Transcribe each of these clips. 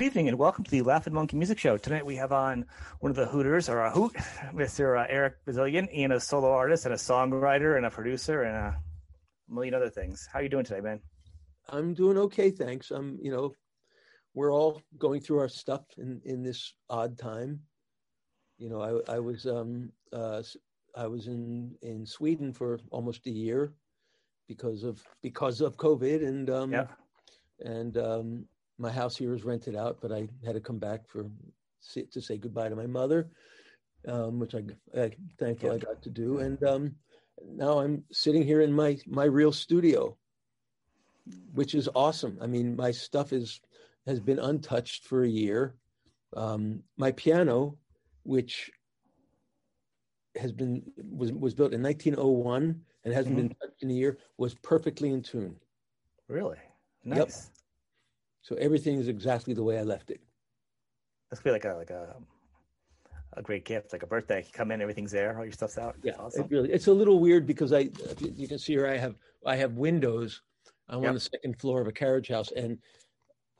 Good evening and welcome to the Laughing Monkey Music Show. Tonight we have on one of the Hooters, or a Hoot, Mr. Uh, Eric Bazilian, and a solo artist and a songwriter and a producer and a million other things. How are you doing today, man? I'm doing okay, thanks. I'm, you know, we're all going through our stuff in in this odd time. You know, I I was um uh I was in in Sweden for almost a year because of because of COVID and um Yeah. and um my house here is rented out, but I had to come back for to say goodbye to my mother, um, which I, I thankful I got to do. And um, now I'm sitting here in my my real studio, which is awesome. I mean, my stuff is has been untouched for a year. Um, my piano, which has been was was built in 1901 and hasn't been touched in a year, was perfectly in tune. Really? Yep. So everything is exactly the way I left it. That's be like a like a a great gift, like a birthday. You come in, everything's there, all your stuff's out. Yeah, It's awesome. it really. It's a little weird because I, you can see here, I have I have windows. I'm Yep. on the second floor of a carriage house, and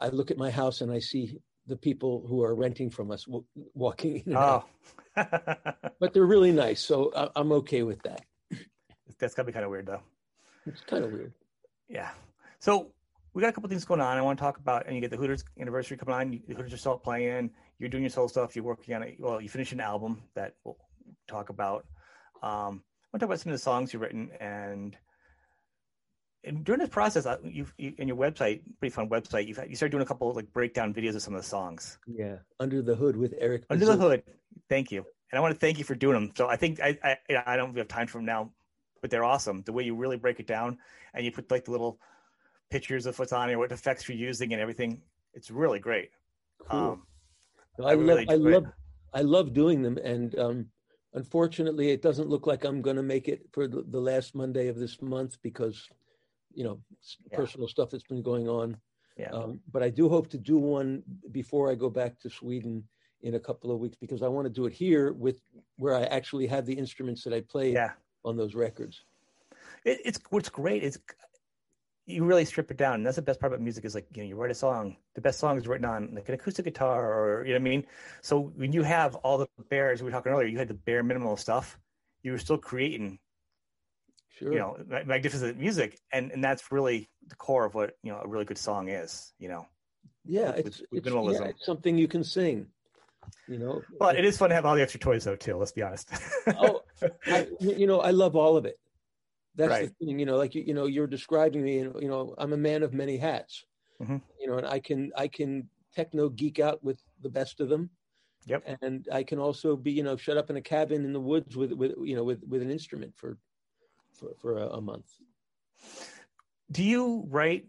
I look at my house and I see the people who are renting from us w- walking in. And oh. out. Oh, But they're really nice, so I, I'm okay with that. that's gotta be kind of weird, though. It's kind of weird. Yeah. So we got a couple things going on. I want to talk about, and you get the Hooters anniversary coming on. You- The Hooters are still playing. You're doing your solo stuff. You're working on it. Well, you finished an album that we'll talk about. Um, I want to talk about some of the songs you've written, and and during this process, you've you, in your website, pretty fun website. You've you started doing a couple of like breakdown videos of some of the songs Yeah, under the hood with Eric. under the hood. Thank you, and I want to thank you for doing them. So I think I I, I don't have time for them now, but they're awesome. The way you really break it down, and you put like the little pictures of what's on it, what effects you're using, and everything. It's really great. Cool. Um, I, I love, I love, I love doing them, and um, unfortunately, it doesn't look like I'm going to make it for the, the last Monday of this month because, you know, Yeah. personal stuff that's been going on. yeah, Um, but I do hope to do one before I go back to Sweden in a couple of weeks because I want to do it here with where I actually have the instruments that I play yeah. on those records. It, it's what's great is you really strip it down. And that's the best part about music is like you know you write a song. The best song is written on like an acoustic guitar or you know what I mean. So when you have all the bears we were talking earlier, you had the bare minimal stuff. You were still creating Sure. you know magnificent music, and and that's really the core of what you know a really good song is. You know, yeah, it's, it's, minimalism. yeah, it's something you can sing. You know, but it is fun to have all the extra toys though too. Let's be honest. oh, I, you know, I love all of it. That's Right. the thing, you know, like you, you know, you're describing me, and you know, I'm a man of many hats. Mhm. You know, and I can I can techno geek out with the best of them, yep. and I can also be, you know, shut up in a cabin in the woods with with you know with with an instrument for for for a, a month. Do you write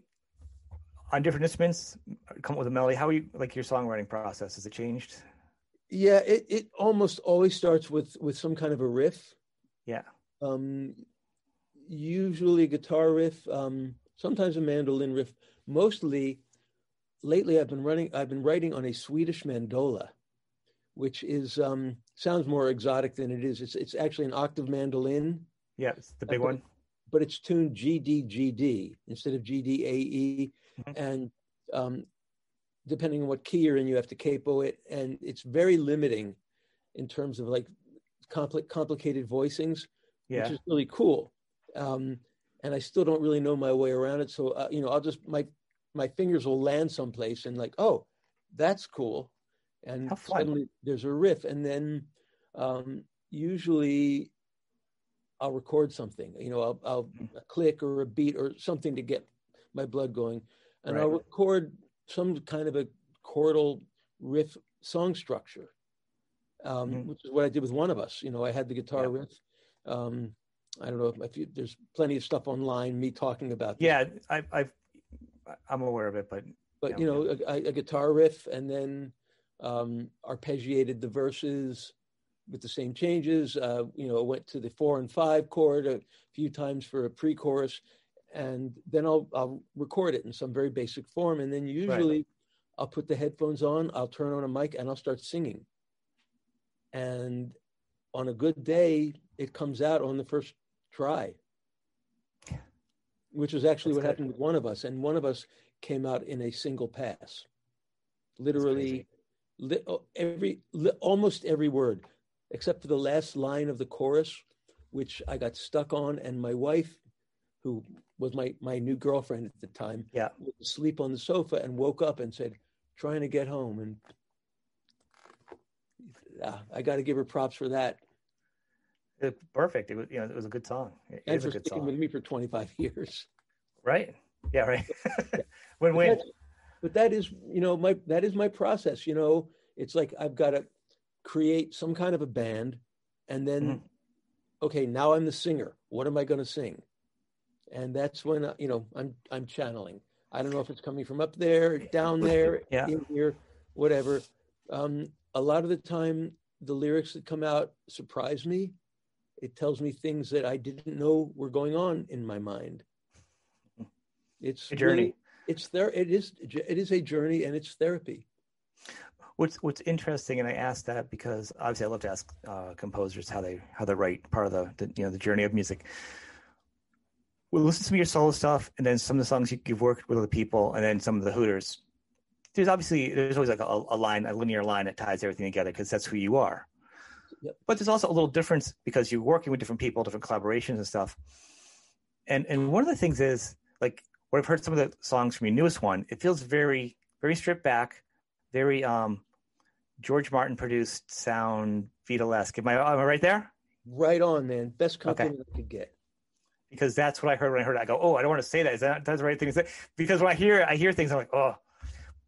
on different instruments? Come up with a melody. How are you like your songwriting process? Has it changed? Yeah, it it almost always starts with with some kind of a riff. Yeah. um, usually a guitar riff, um, sometimes a mandolin riff. Mostly, lately I've been running. I've been writing on a Swedish mandola, which is um, sounds more exotic than it is. It's it's actually an octave mandolin, Yeah, it's the big one. but it's tuned G D G D instead of G D A E, Mhm. and um, depending on what key you're in, you have to capo it, and it's very limiting in terms of like compli- complicated voicings Yeah. which is really cool. Um, and I still don't really know my way around it. So uh, you know, I'll just my my fingers will land someplace and like, oh, that's cool. And suddenly there's a riff, and then um, usually I'll record something. You know, I'll, I'll Mm-hmm. a click or a beat or something to get my blood going, and I'll record some kind of a chordal riff song structure, um, Mhm. which is what I did with one of us. You know, I had the guitar Yeah. riff. Um, I don't know if, if you, there's plenty of stuff online, me talking about this, Yeah, I, I've I'm aware of it, but but you know, a, a guitar riff, and then um, arpeggiated the verses with the same changes. Uh, you know, went to the four and five chord a few times for a pre-chorus, and then I'll I'll record it in some very basic form, and then usually I'll put the headphones on, I'll turn on a mic, and I'll start singing. And on a good day, it comes out on the first try, which is actually That's what good. happened with one of us, and one of us came out in a single pass. literally li- oh, every li- almost every word, except for the last line of the chorus, which I got stuck on, and my wife, who was my my new girlfriend at the time, Yeah. was asleep on the sofa and woke up and said, "Trying to get home," and uh, I got to give her props for that It- perfect. It was, you know, it was a good song. It and is for a good sticking song, with me for 25 years. right? Yeah, right. win But win. that's- but that is you know my that is my process you know it's like i've got to create some kind of a band and then Mhm. okay now i'm the singer what am i going to sing and that's when uh, you know i'm i'm channeling i don't know if it's coming from up there down there Yeah. in here whatever um a lot of the time the lyrics that come out surprise me it tells me things that i didn't know were going on in my mind it's A journey. really- it's there it is it is a journey and it's therapy What's What's interesting, and I ask that because obviously I love to ask uh, composers how they how they write part of the, the you know the journey of music. We'll listen to some of your solo stuff, and then some of the songs you, you've worked with other people, and then some of the Hooters. There's obviously there's always like a, a line, a linear line that ties everything together because that's who you are. Yep. But there's also a little difference because you're working with different people, different collaborations and stuff. And and one of the things is like what I've heard some of the songs from your newest one, it feels very very stripped back, very um George Martin produced sound Beatlesque. Am I, am I right there? right on man best compliment i could get Because that's what I heard when I heard it. I go, oh, I don't want to say that. Is that that's the right thing to say? Because when I hear I hear things, I'm like, oh,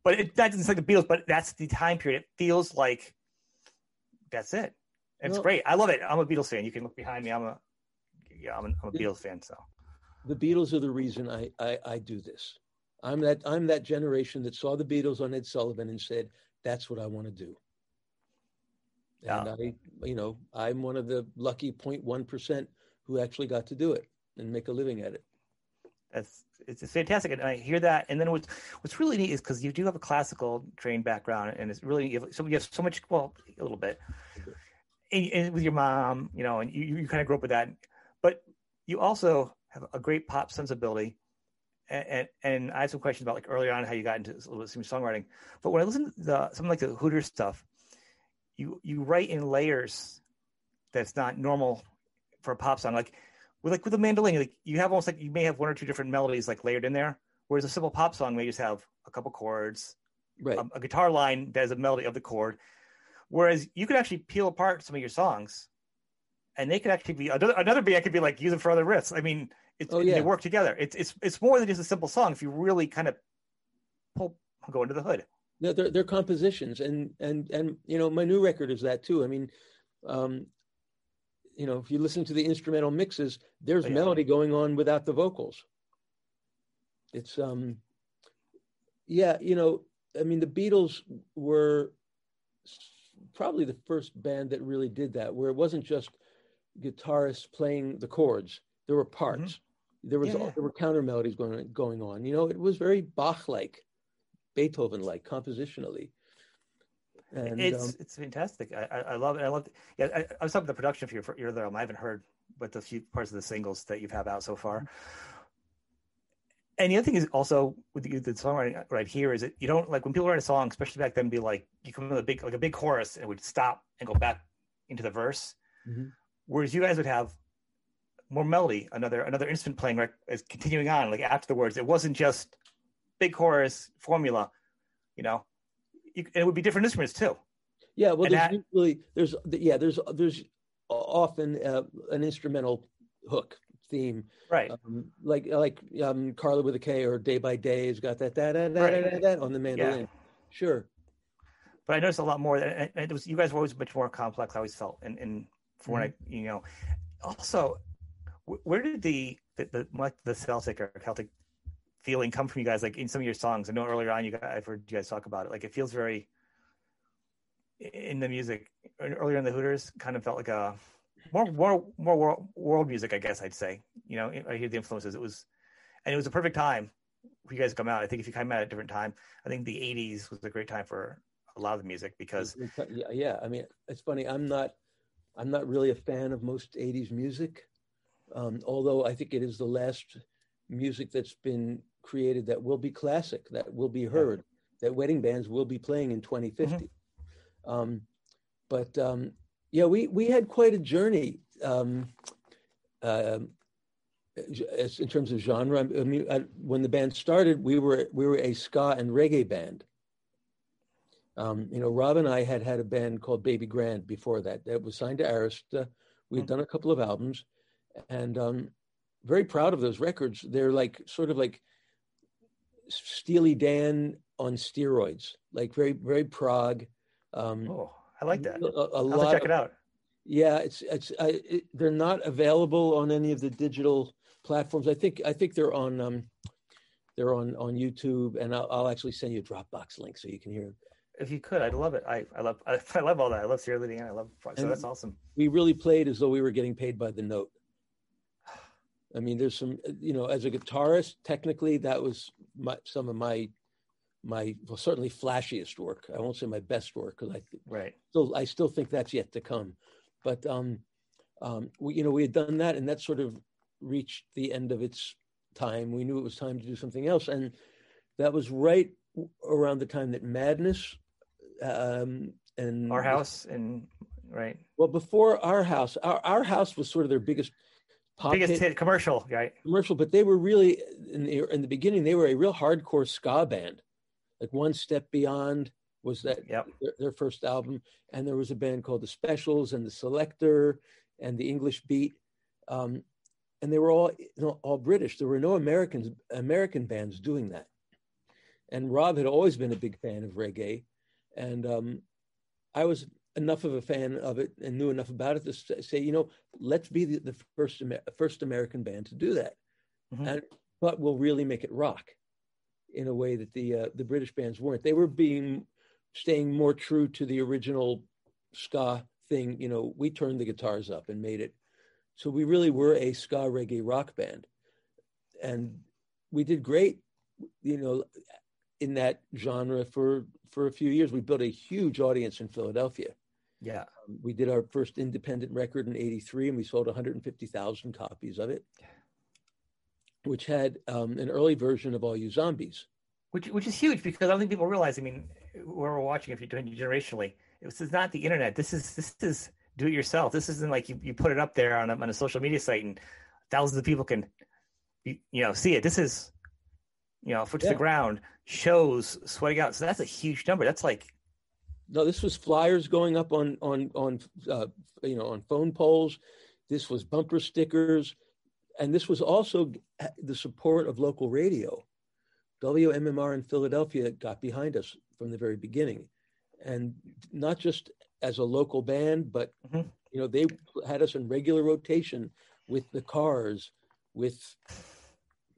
but it, that doesn't sound like the Beatles. But that's the time period. It feels like that's it. It's Well- great. I love it. I'm a Beatles fan. You can look behind me. I'm a yeah, I'm a, I'm a Beatles fan. So the beatles are the reason I, I i do this i'm that i'm that generation that saw the beatles on ed sullivan and said that's what i want to do and i you know i'm one of the lucky 0.1% who actually got to do it and make a living at it that's it's, it's fantastic, and I hear that. And then what's what's really neat is because you do have a classical trained background, and it's really you have, so you have so much well a little bit, and, and with your mom, you know, and you you kind of grew up with that, but you also have a great pop sensibility. And, and, and I have some questions about like earlier on how you got into some songwriting. But when I listen to the, something like the Hooters stuff, you you write in layers that's not normal for a pop song. Like with like with the mandolin, like you have almost like you may have one or two different melodies like layered in there. Whereas a simple pop song may just have a couple chords, right a, a guitar line that is a melody of the chord. Whereas you could actually peel apart some of your songs, and they could actually be another another band could be like use them for other riffs. I mean, it's Oh, yeah. they work together. It's it's it's more than just a simple song if you really kind of pull go into the hood. they're, they're, they're compositions and and and you know my new record is that too i mean um you know if you listen to the instrumental mixes there's Oh, yeah. melody going on without the vocals it's um yeah you know i mean the beatles were probably the first band that really did that where it wasn't just guitarists playing the chords there were parts there was Mm-hmm. Yeah. there were counter melodies going going on you know it was very bach like beethoven like compositionally and it's um, it's fantastic. I, I love it. I love. It. Yeah, I, I was talking about the production for your for your album. I haven't heard, but the few parts of the singles that you've have out so far. And the other thing is also with the, the songwriting right here is that you don't like when people write a song, especially back then, be like you come with a big like a big chorus and it would stop and go back into the verse, Mhm. whereas you guys would have more melody, another another instrument playing right as continuing on like after the words. It wasn't just big chorus formula, you know. You, and it would be different instruments too. yeah well and there's that- usually there's yeah there's there's often uh, an instrumental hook theme Right. um, like like um Karla with a k or day by day has got that that that Right. that, that, that on the mandolin sure but I noticed a lot more. And it was you guys were always much more complex. I always felt, and and for when I you know, also, where did the the the, like the Celtic or Celtic feeling come from you guys? Like in some of your songs, I know earlier on you guys, I've heard you guys talk about it. Like it feels very in the music earlier in the Hooters, kind of felt like a more more more world, world music, I guess I'd say. You know, I hear the influences. It was, and it was a perfect time for you guys to come out. I think if you came out at a different time, I think the '80s was a great time for a lot of the music because yeah, yeah i mean it's funny i'm not i'm not really a fan of most 80s music um, although i think it is the last music that's been created that will be classic that will be heard that wedding bands will be playing in 2050. Um, but um, yeah, we we had quite a journey um, uh, in terms of genre. I mean, I, when the band started, we were we were a ska and reggae band. Um, you know, Rob and I had had a band called Baby Grand before that. That was signed to Arista. We had Mhm. done a couple of albums, and um, very proud of those records. They're like sort of like Steely Dan on steroids, like very very prog. Um, Oh, I like that. a, a I'll lot check it out. yeah, it's it's I, it, they're not available on any of the digital platforms. I think I think they're on um, they're on on YouTube, and I'll, I'll actually send you a Dropbox link so you can hear. If you could, I'd love it. I, I love I, I love all that. I love Sierra Leone. I love so And- that's awesome. We really played as though we were getting paid by the note. I mean, there's some you know, as a guitarist, technically that was my, some of my my well, certainly flashiest work. I won't say my best work because I Right. still I still think that's yet to come. But um, um, we, you know, we had done that, and that sort of reached the end of its time. We knew it was time to do something else, and that was right around the time that Madness um, and Our house and right. Well, before our house, our, our house was sort of their biggest pop Biggest hit hit commercial, right? commercial, but they were really in the in the beginning. They were a real hardcore ska band. Like One Step Beyond was that Yep. their, their first album, and there was a band called the Specials and the Selecter and the English Beat, um, and they were all you know, all British. There were no Americans American bands doing that. And Rob had always been a big fan of reggae, and um, I was enough of a fan of it and knew enough about it to say, you know, let's be the, the first Amer- first American band to do that, Mhm. and but we'll really make it rock in a way that the uh, the British bands weren't. They were being staying more true to the original ska thing. You know, we turned the guitars up and made it. So we really were a ska reggae rock band, and we did great. You know, in that genre for for a few years. We built a huge audience in Philadelphia. Yeah. Um, we did our first independent record in 83 and we sold 150,000 copies of it, which had um, an early version of All You Zombies. Which which is huge because I don't think people realize. I mean, whoever watching, if you're doing it generationally, this is not the internet. This is this is do it yourself. This isn't like you, you put it up there on a, on a social media site and thousands of people can you, you know see it. This is you know foot to Yeah. the ground shows sweating out. So that's a huge number. That's like No, this was flyers going up on on on uh, you know on phone poles. This was bumper stickers, and this was also the support of local radio. WMMR in Philadelphia got behind us from the very beginning, and not just as a local band, but Mhm. you know they had us in regular rotation with the Cars, with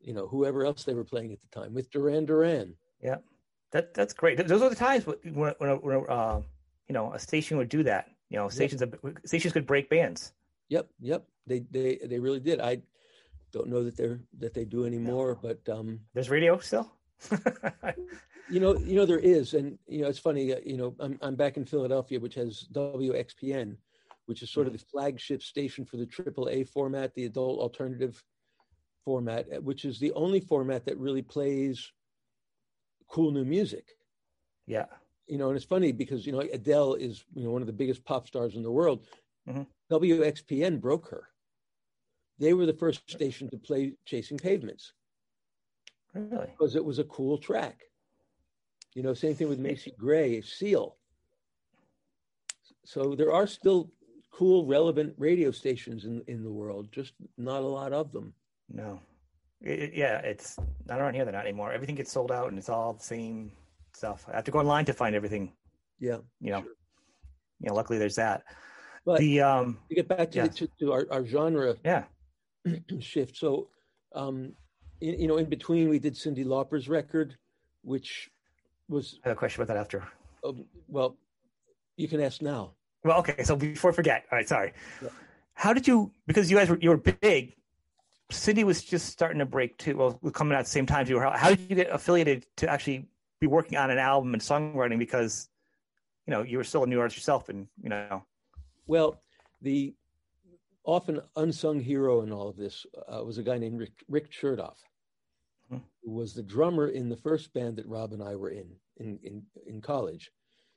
you know whoever else they were playing at the time, with Duran Duran. Yeah, that that's great. Those are the times when when, when, uh, you know a station would do that. You know, stations stations could break bands. Yep, yep. They they they really did. I don't know that they're that they do anymore, but um, There's radio still. you know, you know there is, and you know it's funny. uh, You know, I'm I'm back in Philadelphia, which has WXPN, which is sort of the flagship station for the AAA format, the adult alternative format, uh, which is the only format that really plays cool new music. yeah. you know, and it's funny because you know Adele is you know one of the biggest pop stars in the world. Mhm. WXPN broke her. They were the first station to play "Chasing Pavements" Really. because it was a cool track. You know, same thing with Macy Gray, "Seal." So there are still cool, relevant radio stations in in the world, just not a lot of them. No. It, yeah, it's not around here. They're not anymore. Everything gets sold out, and it's all the same stuff. I have to go online to find everything. Yeah. You know. Sure. You know. Luckily, there's that. But the um. to get back to, yeah. the, to, to our, our genre Yeah. Shift. So, um, in, you know, in between, we did Cyndi Lauper's record, which was I have a question about that after. um, well, you can ask now. Well, okay. So before I forget, all right. Sorry. Yeah. How did you? Because you guys were you were big. Cyndi was just starting to break too. Well, we're coming out at the same time too. How, how did you get affiliated to actually be working on an album and songwriting? Because you know you were still a new artist yourself, and you know. Well, the often unsung hero in all of this uh, was a guy named Rick, Rick Chertoff. hmm. who was the drummer in the first band that Rob and I were in in in, in college.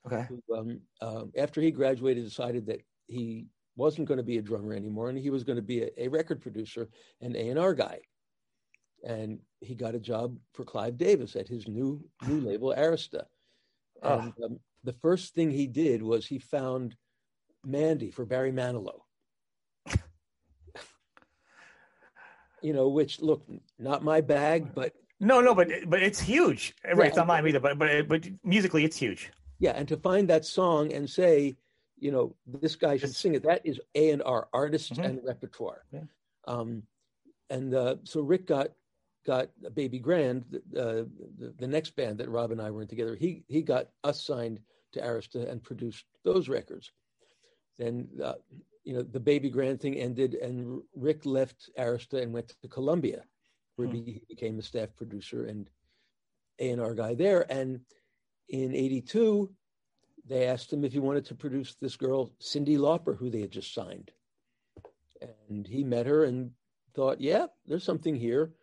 Okay. Who, um, um, after he graduated, decided that he wasn't going to be a drummer anymore, and he was going to be a, a record producer and A and R guy. And he got a job for Clive Davis at his new new label Arista. And um, the first thing he did was he found Mandy for Barry Manilow. You know, which look not my bag, but no, no, but but it's huge. Right, yeah, it's not mine either, but but but musically, it's huge. Yeah, and to find that song and say, you know, this guy should sing it. That is A and R, artists mm-hmm. and repertoire. Yeah. Um, and uh, so Rick got got Baby Grand, uh, the, the next band that Rob and I were in together. He he got us signed to Arista and produced those records. Then uh, you know the Baby Grand thing ended, and Rick left Arista and went to Columbia, where hmm. he became a staff producer and A and R guy there. And in '82, they asked him if he wanted to produce this girl Cyndi Lauper, who they had just signed. And he met her and thought, "Yeah, there's something here."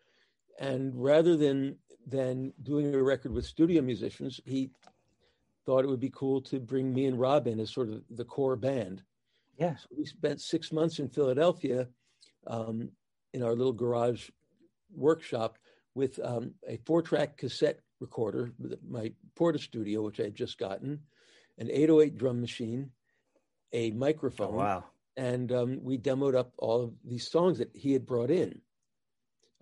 And rather than than doing a record with studio musicians, he thought it would be cool to bring me and Rob in as sort of the core band. Yeah. So we spent six months in Philadelphia um, in our little garage workshop with um, a four track cassette recorder, my Portastudio, which I had just gotten, an 808 drum machine, a microphone. Oh, wow. And um, we demoed up all of these songs that he had brought in.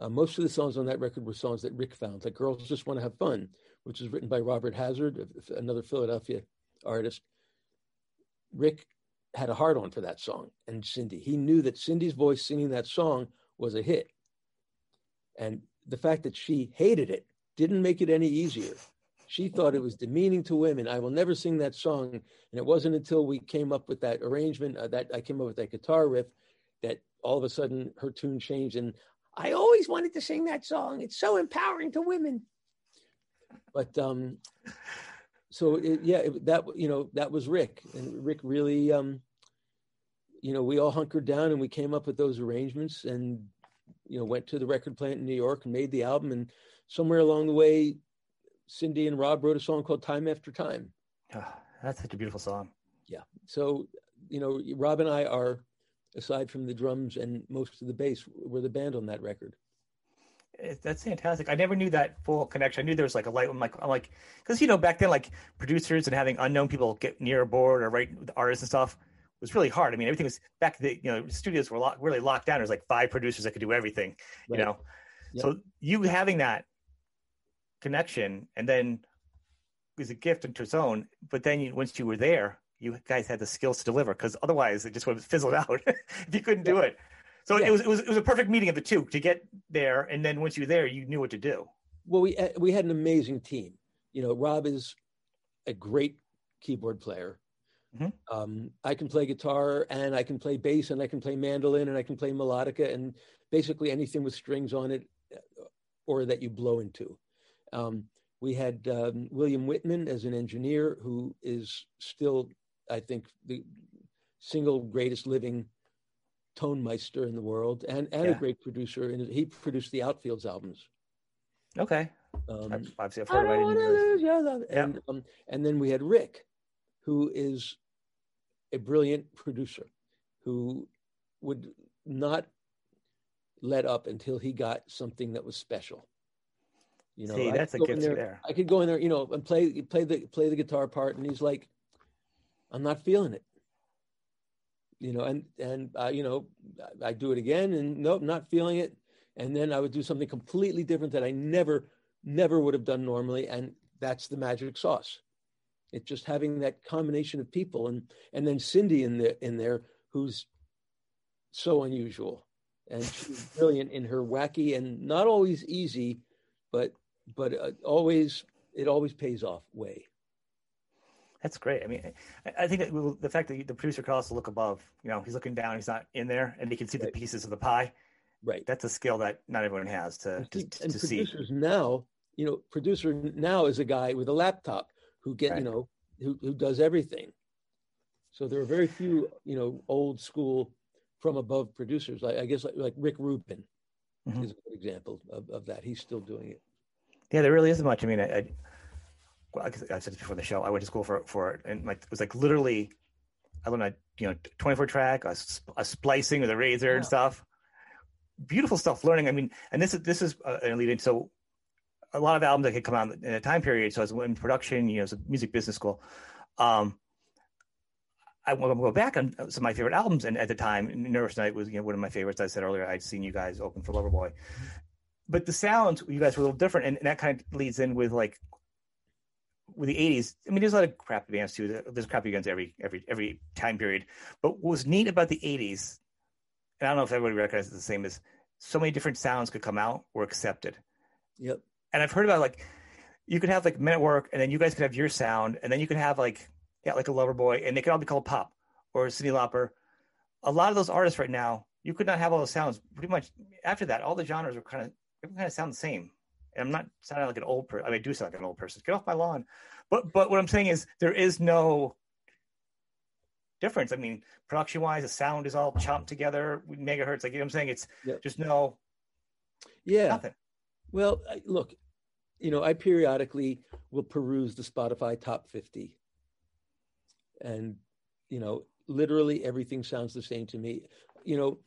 Uh, most of the songs on that record were songs that Rick found, like Girls Just Want to Have Fun, which was written by Robert Hazard, another Philadelphia artist. Rick had a hard on for that song and Cyndi. He knew that Cyndi's voice singing that song was a hit. And the fact that she hated it didn't make it any easier. She thought it was demeaning to women. I will never sing that song. And it wasn't until we came up with that arrangement, uh, that I came up with that guitar riff, that all of a sudden her tune changed. And I always wanted to sing that song. It's so empowering to women. But um, so it, yeah, it, that you know that was Rick, and Rick really, um, you know, we all hunkered down and we came up with those arrangements, and you know, went to the record plant in New York and made the album. And somewhere along the way, Cyndi and Rob wrote a song called "Time After Time." Oh, that's such a beautiful song. Yeah. So you know, Rob and I are, aside from the drums and most of the bass, we're the band on that record that's fantastic. I never knew that full connection. I knew there was like a light. I'm like, I'm like, because you know back then, like producers and having unknown people get near a board or write with artists and stuff was really hard. I mean, everything was back. The you know studios were lock, really locked down. There's like five producers that could do everything. Right. You know, yep. so you having that connection and then was a gift into its own. But then you, once you were there, you guys had the skills to deliver because otherwise it just would have fizzled out if you couldn't do it. So yeah. it was it was it was a perfect meeting of the two to get there, and then once you were there, you knew what to do. Well, we uh, we had an amazing team. You know, Rob is a great keyboard player. Mm-hmm. Um, I can play guitar and I can play bass and I can play mandolin and I can play melodica and basically anything with strings on it uh, or that you blow into. Um, we had um, William Wittman as an engineer who is still, I think, the single greatest living Tonmeister in the world and, and yeah. a great producer. And he produced the Outfields albums. Okay. Um, I've, I've heard I lose your love. And, um, and then we had Rick, who is a brilliant producer who would not let up until he got something that was special. You know, See, that's a good there, there. I could go in there, you know, and play play the play the guitar part, and he's like, "I'm not feeling it." You know, and and uh, you know, I do it again, and nope, not feeling it, and then I would do something completely different that I never, never would have done normally, and that's the magic sauce. It's just having that combination of people, and and then Cyndi in there in there, who's so unusual, and she's brilliant in her wacky and not always easy, but but uh, always it always pays off way. That's great. I mean, I, think that the fact that the producer can also look above, you know, he's looking down, he's not in there, and he can see right. the pieces of the pie. Right. That's a skill that not everyone has to, and, to, and to producers see. now, you know, producer now is a guy with a laptop who get, right. you know, who, who does everything. So there are very few, you know, old school from above producers. I, I guess like, like Rick Rubin. mm-hmm. is a good example of, of that. He's still doing it. Yeah, there really isn't much. I mean, I, I, I said this before the show. I went to school for for it, and like it was like literally, I learned a you know twenty four track, a, a, splicing with a razor yeah. and stuff. Beautiful stuff. Learning. I mean, and this is this is uh, an lead. So a lot of albums that could come out in a time period. So I was in production, you know, it's a music business school. Um, I want to go back on some of my favorite albums, and at the time, Nervous Night was you know one of my favorites. I said earlier, I'd seen you guys open for Loverboy, but the sounds you guys were a little different, and, and that kind of leads in with like with the '80s. I mean, there's a lot of crappy bands too. There's crappy bands every every every time period. But what was neat about the '80s, and I don't know if everybody recognizes the same, is so many different sounds could come out were accepted. Yep. And I've heard about like you could have like Men at Work, and then you guys could have your sound, and then you could have like yeah, like a Loverboy, and they could all be called pop or Cyndi Lauper. A lot of those artists right now, you could not have all those sounds. Pretty much after that, all the genres were kind of kind of sound the same. And I'm not sounding like an old person. I mean, I do sound like an old person. Get off my lawn. But but what I'm saying is there is no difference. I mean, production wise, the sound is all chopped together, megahertz. Like you know what I'm saying, it's yep. just no. Yeah. Nothing. Well, look, you know, I periodically will peruse the Spotify top 50 and you know literally everything sounds the same to me you know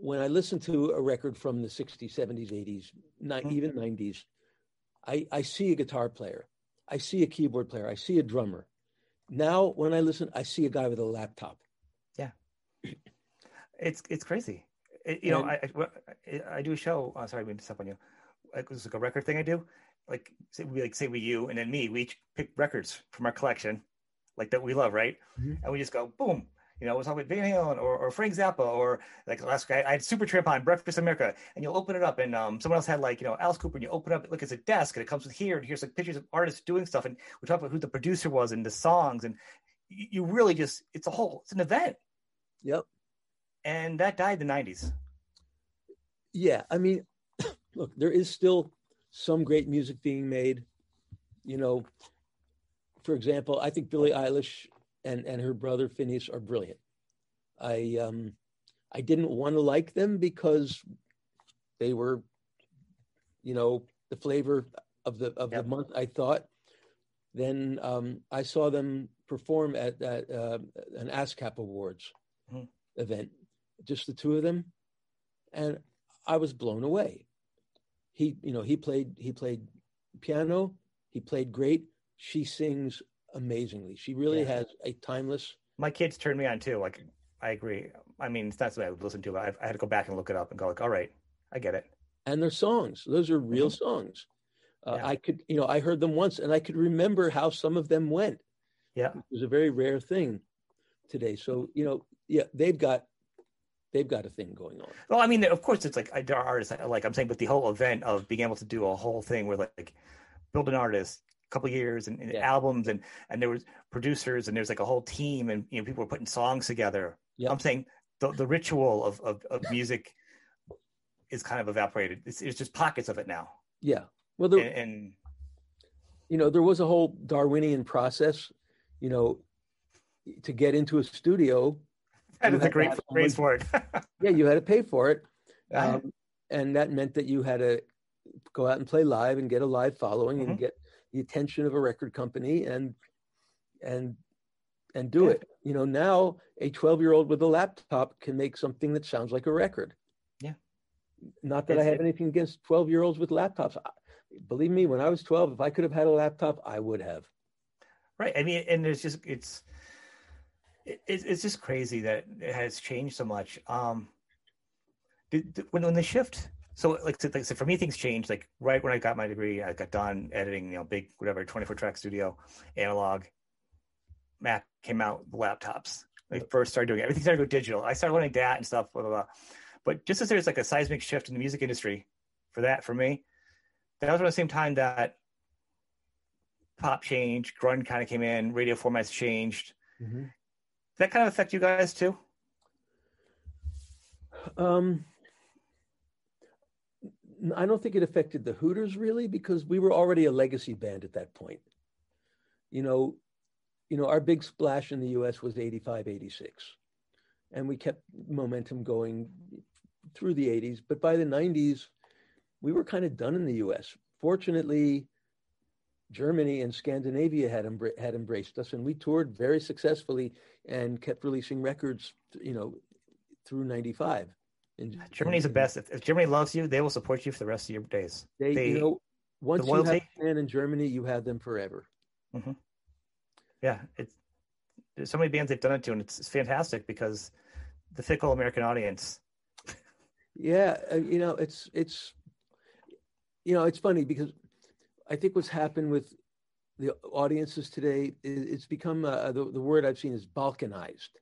when i listen to a record from the 60s 70s 80s not mm-hmm. even 90s I, I see a guitar player i see a keyboard player i see a drummer now when i listen i see a guy with a laptop yeah it's it's crazy it, you and, know I, I, I do a show oh, sorry i mean to step on you it was like a record thing i do like say we like say we you and then me we each pick records from our collection like that we love, right? Mm-hmm. And we just go boom. You know, we'll talk about Van Halen or, or Frank Zappa or like last guy I had Supertramp on Breakfast America, and you'll open it up and um, someone else had like you know Alice Cooper, and you open up look it's a desk and it comes with here and here's like pictures of artists doing stuff, and we talk about who the producer was and the songs, and you, you really just it's a whole it's an event. Yep. And that died in the '90s. Yeah, I mean, look, there is still some great music being made. You know, for example, I think Billie Eilish and, and her brother Finneas are brilliant. I um, I didn't want to like them because they were, you know, the flavor of the of yep. the month. I thought. Then um, I saw them perform at, at uh, an ASCAP Awards mm-hmm. event, just the two of them, and I was blown away. He, you know, he played he played piano. He played great she sings amazingly. She really yeah. has a timeless. My kids turned me on too. Like I agree. I mean, it's not something I would listen to, but I, I had to go back and look it up and go like, all right, I get it. And they're songs. Those are real mm-hmm. songs. Uh, yeah. I could, you know, I heard them once and I could remember how some of them went. Yeah, it was a very rare thing today. So you know, yeah, they've got they've got a thing going on. Well, I mean, of course, it's like there are artists like I'm saying, but the whole event of being able to do a whole thing where like build an artist, couple years and, and yeah. albums and and there was producers and there's like a whole team and you know people were putting songs together. Yep. i'm saying the, the ritual of, of, of music is kind of evaporated. It's, it's just pockets of it now. Yeah. Well there, and, and you know there was a whole darwinian process you know to get into a studio. That is a great phrase for it. Yeah you had to pay for it. Um, and that meant that you had to go out and play live and get a live following mm-hmm. and get the attention of a record company and and and do it. You know, now a 12 year old with a laptop can make something that sounds like a record. Yeah. Not that I have anything against 12 year olds with laptops. Believe me, when I was 12, if I could have had a laptop, I would have. Right. I mean, and it's just, it's, it, it's just crazy that it has changed so much. Um, did, when, when the shift so like, like so for me things changed like right when i got my degree i got done editing you know big whatever 24 track studio analog mac came out laptops. They first started doing it. everything started to go digital. I started learning that and stuff blah blah blah. But just as there's like a seismic shift in the music industry for that for me that was around the same time that pop changed grunge kind of came in radio formats changed. Mm-hmm. that kind of affect you guys too? Um I don't think it affected the Hooters really because we were already a legacy band at that point. You know, you know, our big splash in the US was 85, 86. And we kept momentum going through the 80s, but by the 90s, we were kind of done in the US. Fortunately, Germany and Scandinavia had, had embraced us, and we toured very successfully and kept releasing records, you know, through 95. And, Germany's and, the best. If, if, Germany loves you, they will support you for the rest of your days. They, they you know, once you have a fan in Germany, you have them forever. Mm-hmm. Yeah, it's there's so many bands they've done it to, and it's, it's fantastic because the fickle American audience. Yeah, uh, you know, it's it's you know, it's funny because I think what's happened with the audiences today is it's become uh, the the word I've seen is balkanized.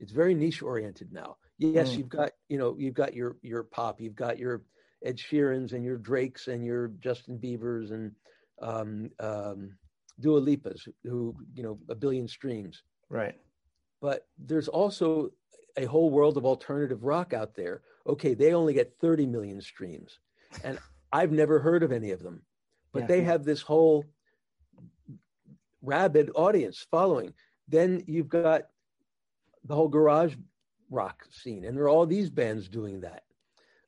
It's very niche oriented now. Yes, mm. you've got you know you've got your your pop, you've got your Ed Sheerans and your Drakes and your Justin Biebers and um, um, Dua Lipas, who you know a billion streams. Right. But there's also a whole world of alternative rock out there. Okay, they only get 30 million streams, and I've never heard of any of them, but yeah. they have this whole rabid audience following. Then you've got the whole garage rock scene, and there are all these bands doing that.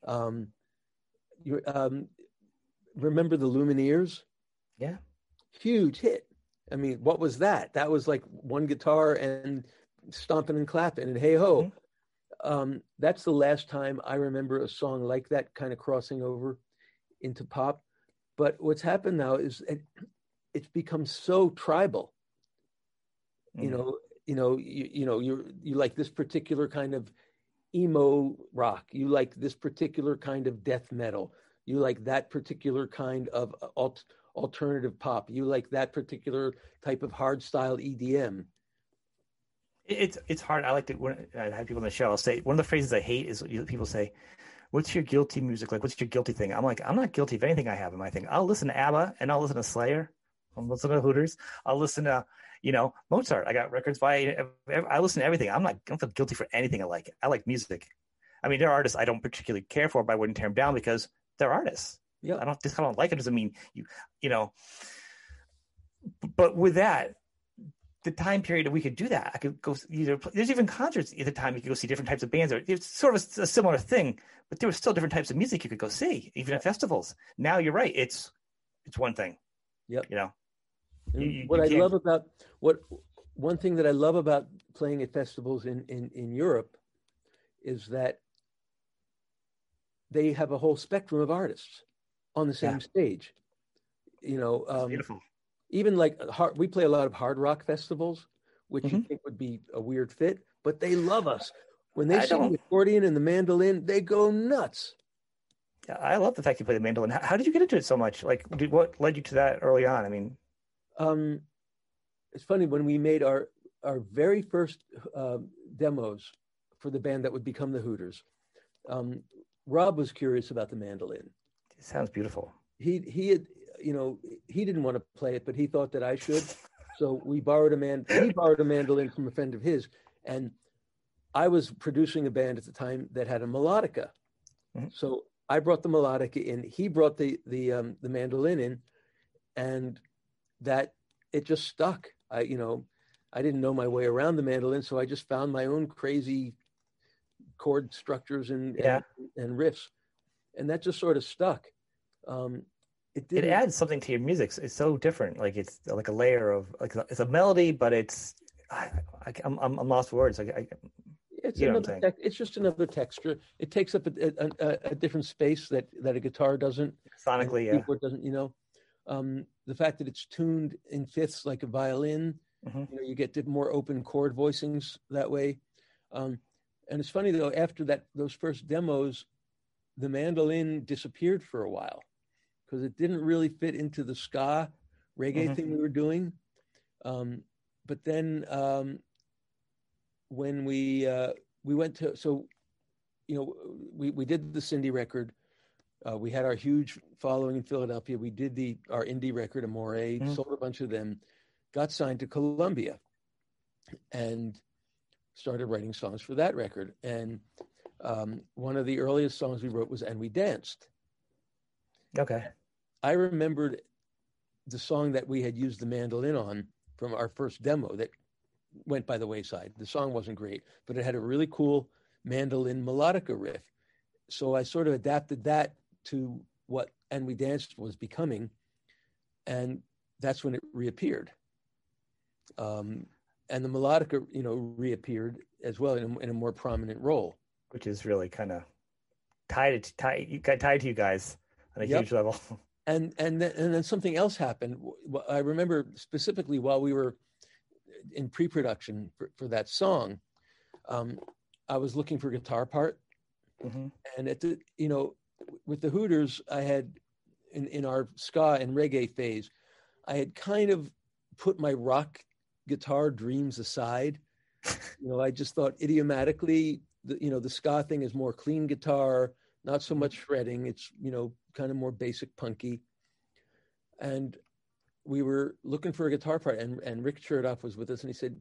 Um, you um, remember the Lumineers? Yeah huge hit. I mean, what was that? That was like one guitar and stomping and clapping and hey ho. Mm-hmm. Um, that's the last time I remember a song like that kind of crossing over into pop. But what's happened now is it, it's become so tribal. Mm-hmm. You know, you know, you, you know, you you like this particular kind of emo rock. You like this particular kind of death metal. You like that particular kind of alt alternative pop. You like that particular type of hard style EDM. It's it's hard. I like to when I have people on the show. I'll say one of the phrases I hate is people say, "What's your guilty music like? What's your guilty thing?" I'm like, I'm not guilty of anything I have in my thing. I'll listen to ABBA and I'll listen to Slayer. I'll listen to Hooters. I'll listen to you know Mozart. I got records by. I listen to everything. I'm not. I don't feel guilty for anything I like. I like music. I mean, there are artists I don't particularly care for, but I wouldn't tear them down because they're artists. Yeah, I don't just I don't like it doesn't mean you you know. But with that, the time period that we could do that, I could go either. There's even concerts at the time you could go see different types of bands. Or it's sort of a, a similar thing, but there were still different types of music you could go see, even at festivals. Now you're right; it's it's one thing. Yep. You know. You, you, what you I love about what one thing that I love about playing at festivals in in in Europe is that they have a whole spectrum of artists on the same yeah. stage. You know, um, beautiful. Even like hard, we play a lot of hard rock festivals, which mm-hmm. you think would be a weird fit, but they love us. When they I sing the accordion and the mandolin, they go nuts. Yeah, I love the fact you play the mandolin. How, how did you get into it so much? Like, did, what led you to that early on? I mean, um, it's funny when we made our our very first uh, demos for the band that would become the Hooters. Um, Rob was curious about the mandolin, it sounds beautiful. He he had you know he didn't want to play it, but he thought that I should. So we borrowed a man. He borrowed a mandolin from a friend of his, and I was producing a band at the time that had a melodica. Mm-hmm. So I brought the melodica in. He brought the the um, the mandolin in, and that it just stuck. I you know I didn't know my way around the mandolin, so I just found my own crazy chord structures and yeah. and, and riffs, and that just sort of stuck. Um, it, it adds something to your music. It's so different. Like it's like a layer of like it's a melody, but it's I, am I'm, I'm lost for words. Like I, it's another te- it's just another texture. It takes up a, a, a, different space that that a guitar doesn't. Sonically, yeah. doesn't. You know, um, the fact that it's tuned in fifths like a violin. Mm-hmm. You know, you get more open chord voicings that way. Um, and it's funny though. After that, those first demos, the mandolin disappeared for a while because it didn't really fit into the ska reggae mm-hmm. thing we were doing. Um, but then um, when we uh, we went to so you know we we did the Cyndi record. Uh, we had our huge following in Philadelphia. We did the our indie record, Amore, mm-hmm. sold a bunch of them, got signed to Columbia, and started writing songs for that record. And um, one of the earliest songs we wrote was "And We Danced." Okay. I remembered the song that we had used the mandolin on from our first demo that went by the wayside. The song wasn't great, but it had a really cool mandolin melodica riff. so I sort of adapted that to what and we danced was becoming, and that's when it reappeared. Um, and the melodica, you know, reappeared as well in a, in a more prominent role, which is really kind of tied to tied, tied to you guys on a yep. huge level. And and then, and then something else happened. I remember specifically while we were in pre-production for, for that song, um, I was looking for a guitar part, mm-hmm. and at the you know with the Hooters, I had in in our ska and reggae phase, I had kind of put my rock guitar dreams aside. you know, I just thought idiomatically, the, you know, the ska thing is more clean guitar, not so much shredding. It's you know kind of more basic punky, and we were looking for a guitar part, and and Rick Chertoff was with us, and he said,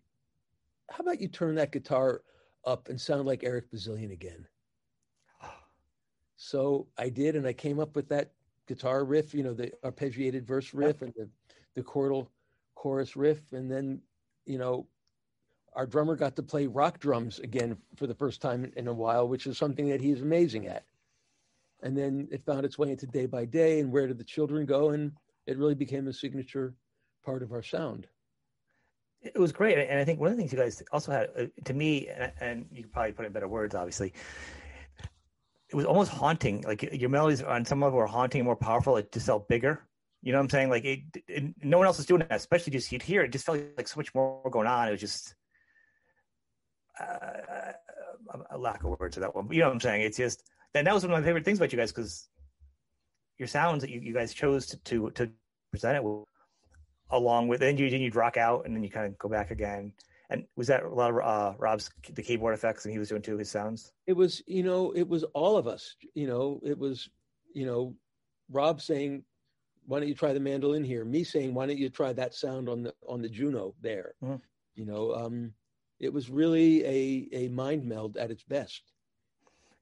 "How about you turn that guitar up and sound like Eric Bazilian again?" So I did, and I came up with that guitar riff, you know, the arpeggiated verse riff and the the chordal chorus riff, and then you know, our drummer got to play rock drums again for the first time in a while, which is something that he's amazing at. And then it found its way into Day by Day and Where Did the Children Go? And it really became a signature part of our sound. It was great. And I think one of the things you guys also had, uh, to me, and, and you could probably put in better words, obviously, it was almost haunting. Like your melodies on some level were haunting, more powerful. It just felt bigger. You know what I'm saying? Like it, it, no one else was doing that, especially just you'd hear it. Just felt like so much more going on. It was just uh, a lack of words to that one. But you know what I'm saying? It's just and that was one of my favorite things about you guys because your sounds that you, you guys chose to, to, to present it with, along with then you then you'd rock out and then you kind of go back again. And was that a lot of uh, Rob's the keyboard effects and he was doing too his sounds? It was you know it was all of us. You know it was you know Rob saying why don't you try the mandolin here? Me saying, why don't you try that sound on the on the Juno there? Mm-hmm. You know, um, it was really a a mind meld at its best.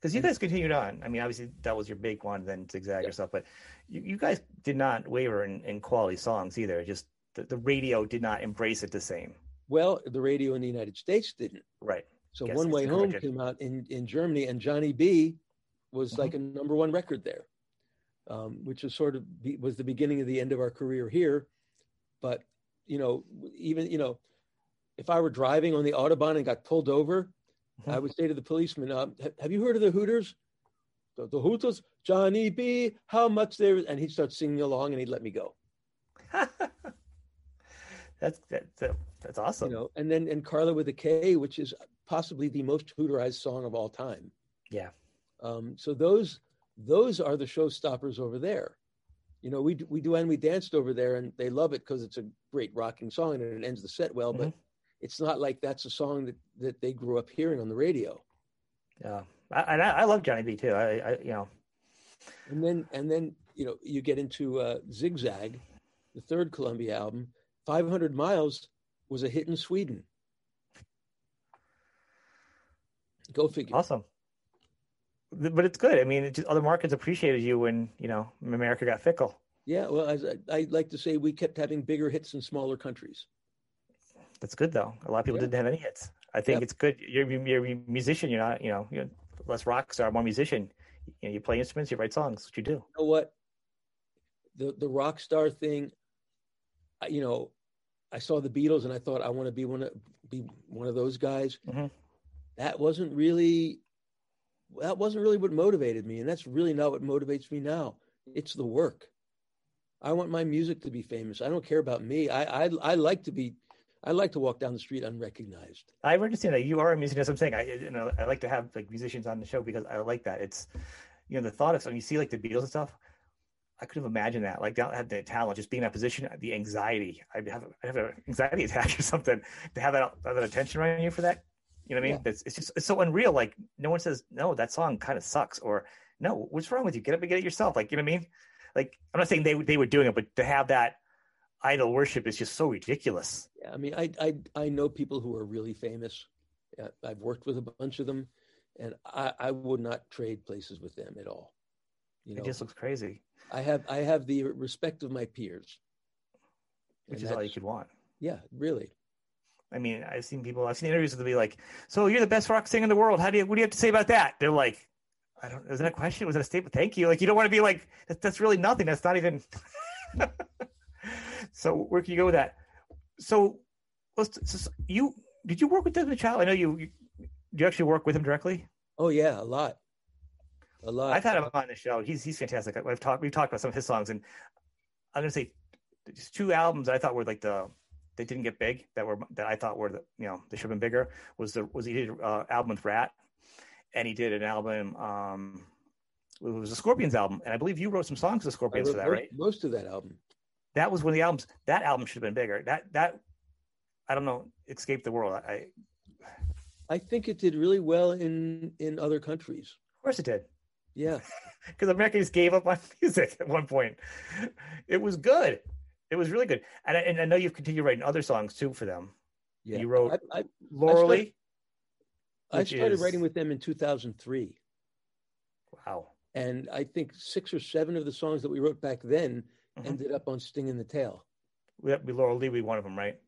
Because you guys continued on. I mean, obviously that was your big one, then Zigzag yeah. stuff, but you, you guys did not waver in, in quality songs either. Just the, the radio did not embrace it the same. Well, the radio in the United States didn't. Right. So One Way Home came out in, in Germany, and Johnny B was mm-hmm. like a number one record there um, which was sort of be, was the beginning of the end of our career here. But you know, even you know, if I were driving on the autobahn and got pulled over, mm-hmm. I would say to the policeman, uh, "Have you heard of the Hooters?" The, the Hooters, Johnny B. How much there? And he'd start singing along, and he'd let me go. that's that's that's awesome. You know, and then and Karla with a K, which is possibly the most Hooterized song of all time. Yeah. Um, so those those are the showstoppers over there. You know, we we do and we danced over there, and they love it because it's a great rocking song and it ends the set well. Mm-hmm. But it's not like that's a song that that they grew up hearing on the radio. Yeah, and I, I, love Johnny B too. I, I, you know, and then and then you know you get into uh, Zigzag, the third Columbia album. Five Hundred Miles was a hit in Sweden. Go figure. Awesome but it's good. I mean, just, other markets appreciated you when you know America got fickle. Yeah, well, as I, I like to say, we kept having bigger hits in smaller countries. That's good though. A lot of people yeah. didn't have any hits. I think yep. it's good. You're, you're a musician. You're not, you know, you're less rock star, more musician. You know, you play instruments, you write songs. what you do. You know what? The the rock star thing. You know, I saw the Beatles and I thought I want to be one of be one of those guys. Mm-hmm. That wasn't really that wasn't really what motivated me. And that's really not what motivates me now. It's the work. I want my music to be famous. I don't care about me. I, I, I like to be, I like to walk down the street unrecognized. I understand that you are a musician. That's what I'm saying. I, you know, I like to have like musicians on the show because I like that. It's, you know, the thought of, when you see like the Beatles and stuff, I could have imagined that. Like, not have the talent, just being in that position, the anxiety. I'd have, I'd have an anxiety attack or something to have that, that attention right on you for that. You know what I mean? Yeah. It's, it's just it's so unreal. Like no one says no, that song kind of sucks, or no, what's wrong with you? Get up and get it yourself. Like you know what I mean? Like I'm not saying they they were doing it, but to have that idol worship is just so ridiculous. Yeah, I mean, I I I know people who are really famous. I've worked with a bunch of them, and I I would not trade places with them at all. You know, it just looks crazy. I have I have the respect of my peers, which is all you could want. Yeah, really. I mean, I've seen people, I've seen interviews that be like, "So you're the best rock singer in the world. How do you? What do you have to say about that?" They're like, I don't. Was that a question? Was it a statement? Thank you. Like you don't want to be like that's, that's really nothing. That's not even. so where can you go with that? So, let's. So you did you work with Desmond Child? I know you, you. Do you actually work with him directly? Oh yeah, a lot. A lot. I've had him on the show. He's he's fantastic. I've talked. We've talked about some of his songs, and I'm gonna say, just two albums I thought were like the they didn't get big that were that I thought were the you know they should have been bigger was the was he did uh, album with Ratt, and he did an album. Um, it was a Scorpions album, and I believe you wrote some songs to Scorpions for that, most, right? Most of that album. That was one of the albums. That album should have been bigger. That that I don't know, escaped the world. I I think it did really well in in other countries. Of course, it did. Yeah, because America just gave up on music at one point. It was good. It was really good, and I, and I know you've continued writing other songs too for them. Yeah, you wrote I, I, Laura Lee. I started is... writing with them in 2003. Wow. And I think six or seven of the songs that we wrote back then mm-hmm. ended up on Sting in the Tail. We have Laura Lee, we one of them, right?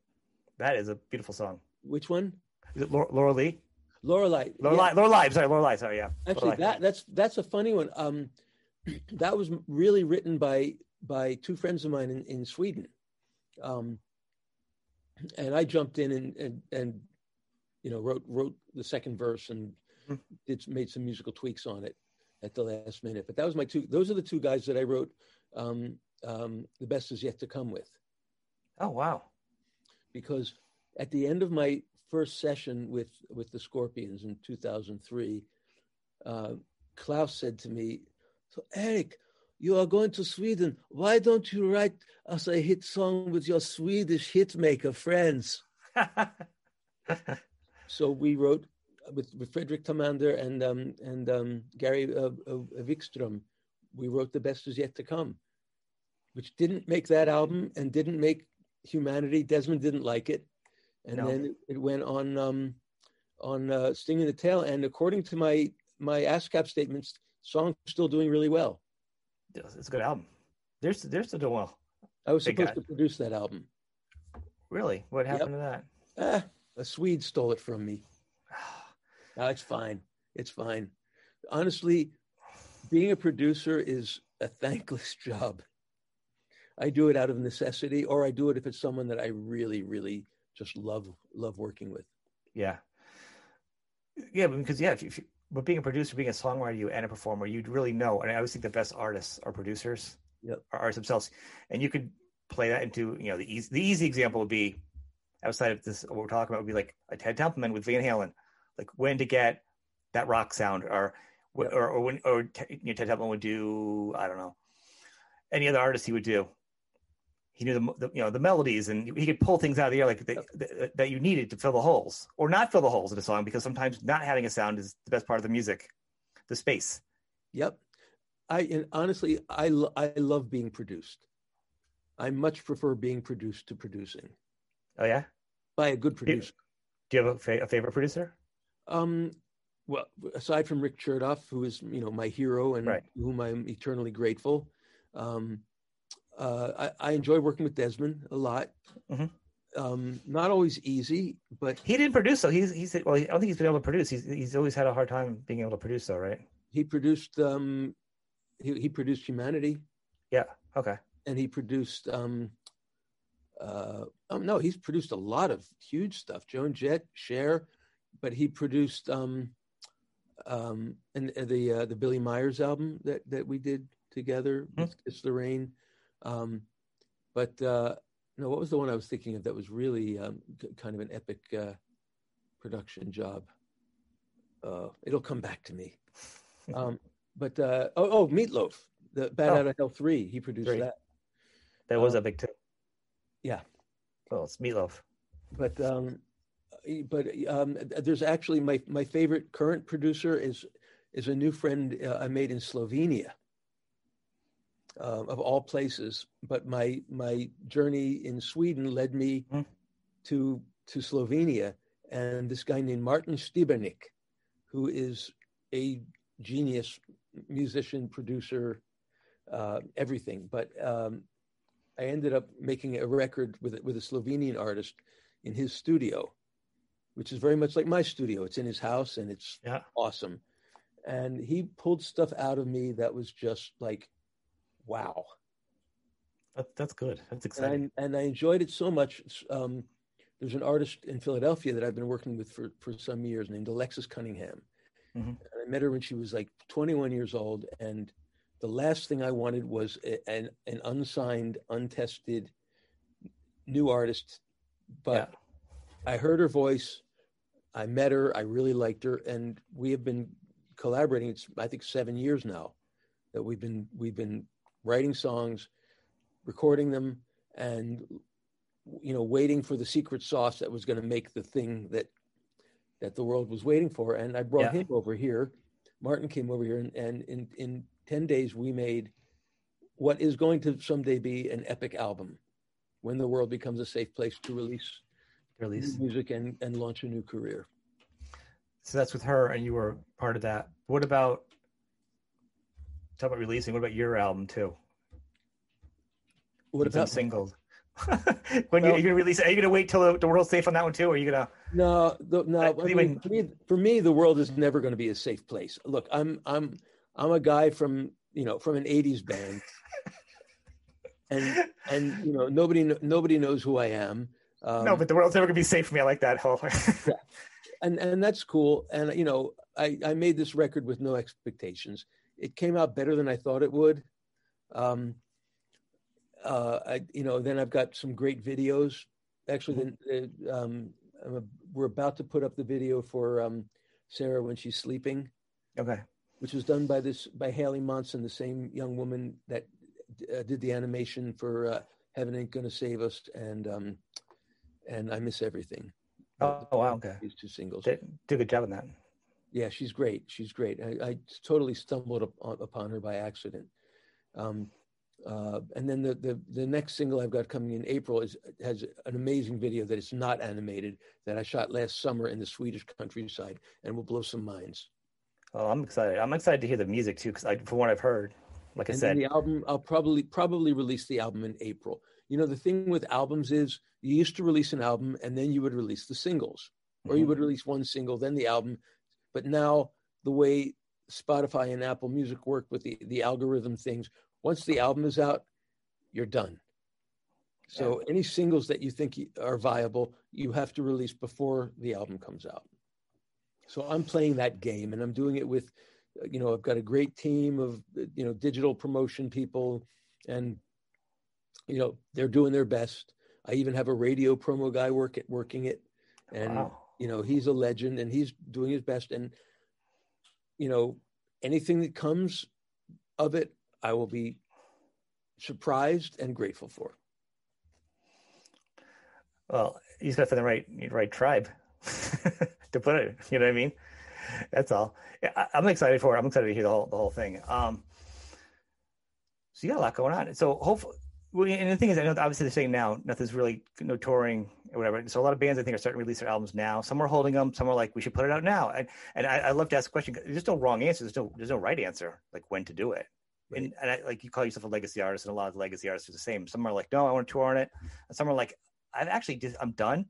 That is a beautiful song. Which one? Is it Laura, Laura Lee? Lorelei. Lorelei, yeah. Lorelei, sorry, Lorelei, sorry, yeah. Actually, that that's that's a funny one. Um, that was really written by by two friends of mine in, in Sweden. Um, and I jumped in and, and and you know wrote wrote the second verse and mm-hmm. did made some musical tweaks on it at the last minute. But that was my two. Those are the two guys that I wrote. Um, um, the best is yet to come with. Oh wow! Because at the end of my first session with with the Scorpions in 2003, uh, Klaus said to me, "So Eric, you are going to Sweden. Why don't you write us a hit song with your Swedish hitmaker friends?" so we wrote with, with Fredrik Thomander and um, and um, Gary uh, uh, Wikström. We wrote "The Best Is Yet to Come," which didn't make that album and didn't make Humanity. Desmond didn't like it, and no. then it, went on um, on uh, Sting in the Tail. And according to my my ASCAP statements, song's still doing really well. It's a good album. They're they're still doing well. I was supposed to produce that album. Really? What happened yep. to that? Ah, a Swede stole it from me. no, it's fine. It's fine. Honestly, being a producer is a thankless job. I do it out of necessity, or I do it if it's someone that I really, really just love love working with. Yeah, yeah, because yeah, if you, if you, but being a producer, being a songwriter, you and a performer, you'd really know. And I always think the best artists are producers, yep. are artists themselves, and you could play that into you know the easy the easy example would be outside of this what we're talking about would be like a Ted Templeman with Van Halen, like when to get that rock sound, or or, or when or you know, Ted Templeman would do I don't know any other artist he would do. He knew the, the you know the melodies and he could pull things out of the air like the, the, that you needed to fill the holes or not fill the holes in a song because sometimes not having a sound is the best part of the music, the space. Yep, I and honestly I I love being produced. I much prefer being produced to producing. Oh yeah, by a good producer. Do you have a, fa- a favorite producer? Um, well, aside from Rick Chertoff, who is you know my hero and right. whom I'm eternally grateful, um, uh, I, I, enjoy working with Desmond a lot. Mm-hmm. Um, not always easy, but he didn't produce. So he's he's well. I don't think he's been able to produce. He's he's always had a hard time being able to produce, though, right? He produced. Um, he he produced Humanity. Yeah. Okay. And he produced um, uh, oh no, he's produced a lot of huge stuff. Joan Jett, Cher, but he produced um, um, and uh, the uh, the Billie Myers album that that we did together. Mm-hmm. Kiss the Rain. Um, but uh, no, what was the one I was thinking of that was really um, kind of an epic uh, production job? Uh, it'll come back to me. Um, but uh, oh, oh, Meatloaf, the Bad oh. Out of Hell three, he produced three. that. That was epic too. Yeah. Well, it's meatloaf. But um, but um, there's actually my my favorite current producer is is a new friend uh, I made in Slovenia. Uh, of all places, but my my journey in Sweden led me mm. to to Slovenia, and this guy named Martin Stibernik, who is a genius musician, producer, uh, everything. But um, I ended up making a record with with a Slovenian artist in his studio, which is very much like my studio. It's in his house and it's yeah. awesome. and he pulled stuff out of me that was just like, wow. That, that's good. That's exciting. And I, and I enjoyed it so much. Um, there's an artist in Philadelphia that I've been working with for, for some years named Alexis Cunningham. Mm-hmm. I met her when she was like 21 years old. And the last thing I wanted was a, an, an unsigned, untested new artist. But yeah. I heard her voice. I met her. I really liked her. And we have been collaborating. It's, I think, seven years now that we've been, we've been writing songs, recording them, and you know, waiting for the secret sauce that was going to make the thing that that the world was waiting for. And I brought yeah. him over here. Martin came over here, and, and in in ten days we made what is going to someday be an epic album, when the world becomes a safe place to release release music and and launch a new career. So that's with her, and you were part of that. What about talk about releasing? What about your album too? What about singles? when well, you, are gonna release it, are you gonna wait till the, the, world's safe on that one too, or are you gonna? No, the, no. I mean, for, me, for me, the world is never going to be a safe place. Look, I'm I'm I'm a guy from you know from an '80s band, and and you know nobody nobody knows who I am. Um, no, but the world's never gonna be safe for me. I like that whole. yeah. And and that's cool. And you know, I I made this record with no expectations. It came out better than I thought it would. Um, uh, I, you know, then I've got some great videos. Actually, then uh, um, a, we're about to put up the video for um, Sarah when she's sleeping. Okay. Which was done by this by Haley Monson, the same young woman that uh, did the animation for uh, Heaven Ain't Gonna Save Us and um, and I Miss Everything. Oh, oh wow! Okay. These two singles. Did, did a good job on that. Yeah, she's great. She's great. I, I totally stumbled upon her by accident. Um, uh, and then the, the, the next single I've got coming in April is has an amazing video that is not animated that I shot last summer in the Swedish countryside and will blow some minds. Oh, I'm excited! I'm excited to hear the music too, because from what I've heard, like I and said, the album I'll probably probably release the album in April. You know, the thing with albums is you used to release an album and then you would release the singles, or mm-hmm. you would release one single then the album. But now the way Spotify and Apple Music work with the the algorithm things, once the album is out, you're done. So yeah. any singles that you think are viable, you have to release before the album comes out. So I'm playing that game, and I'm doing it with, uh, you know, I've got a great team of, uh, you know, digital promotion people, and, you know, they're doing their best. I even have a radio promo guy work it, working it, and wow. You know, he's a legend, and he's doing his best. And, you know, anything that comes of it, I will be surprised and grateful for. Well, he's got find the right right tribe to put it. You know what I mean? That's all. I, am excited for it. I'm excited to hear the whole the whole thing. Um, so you got a lot going on. So hopefully, and the thing is, I know obviously they're saying now nothing's really no touring or whatever. So a lot of bands I think are starting to release their albums now. Some are holding them. Some are like we should put it out now. And and I, I love to ask a question. There's no wrong answer. There's no there's no right answer like when to do it. Right. And, and I, like you call yourself a legacy artist, and a lot of legacy artists are the same. Some are like, no, I want to tour on it. And some are like, I've actually just, I'm done, and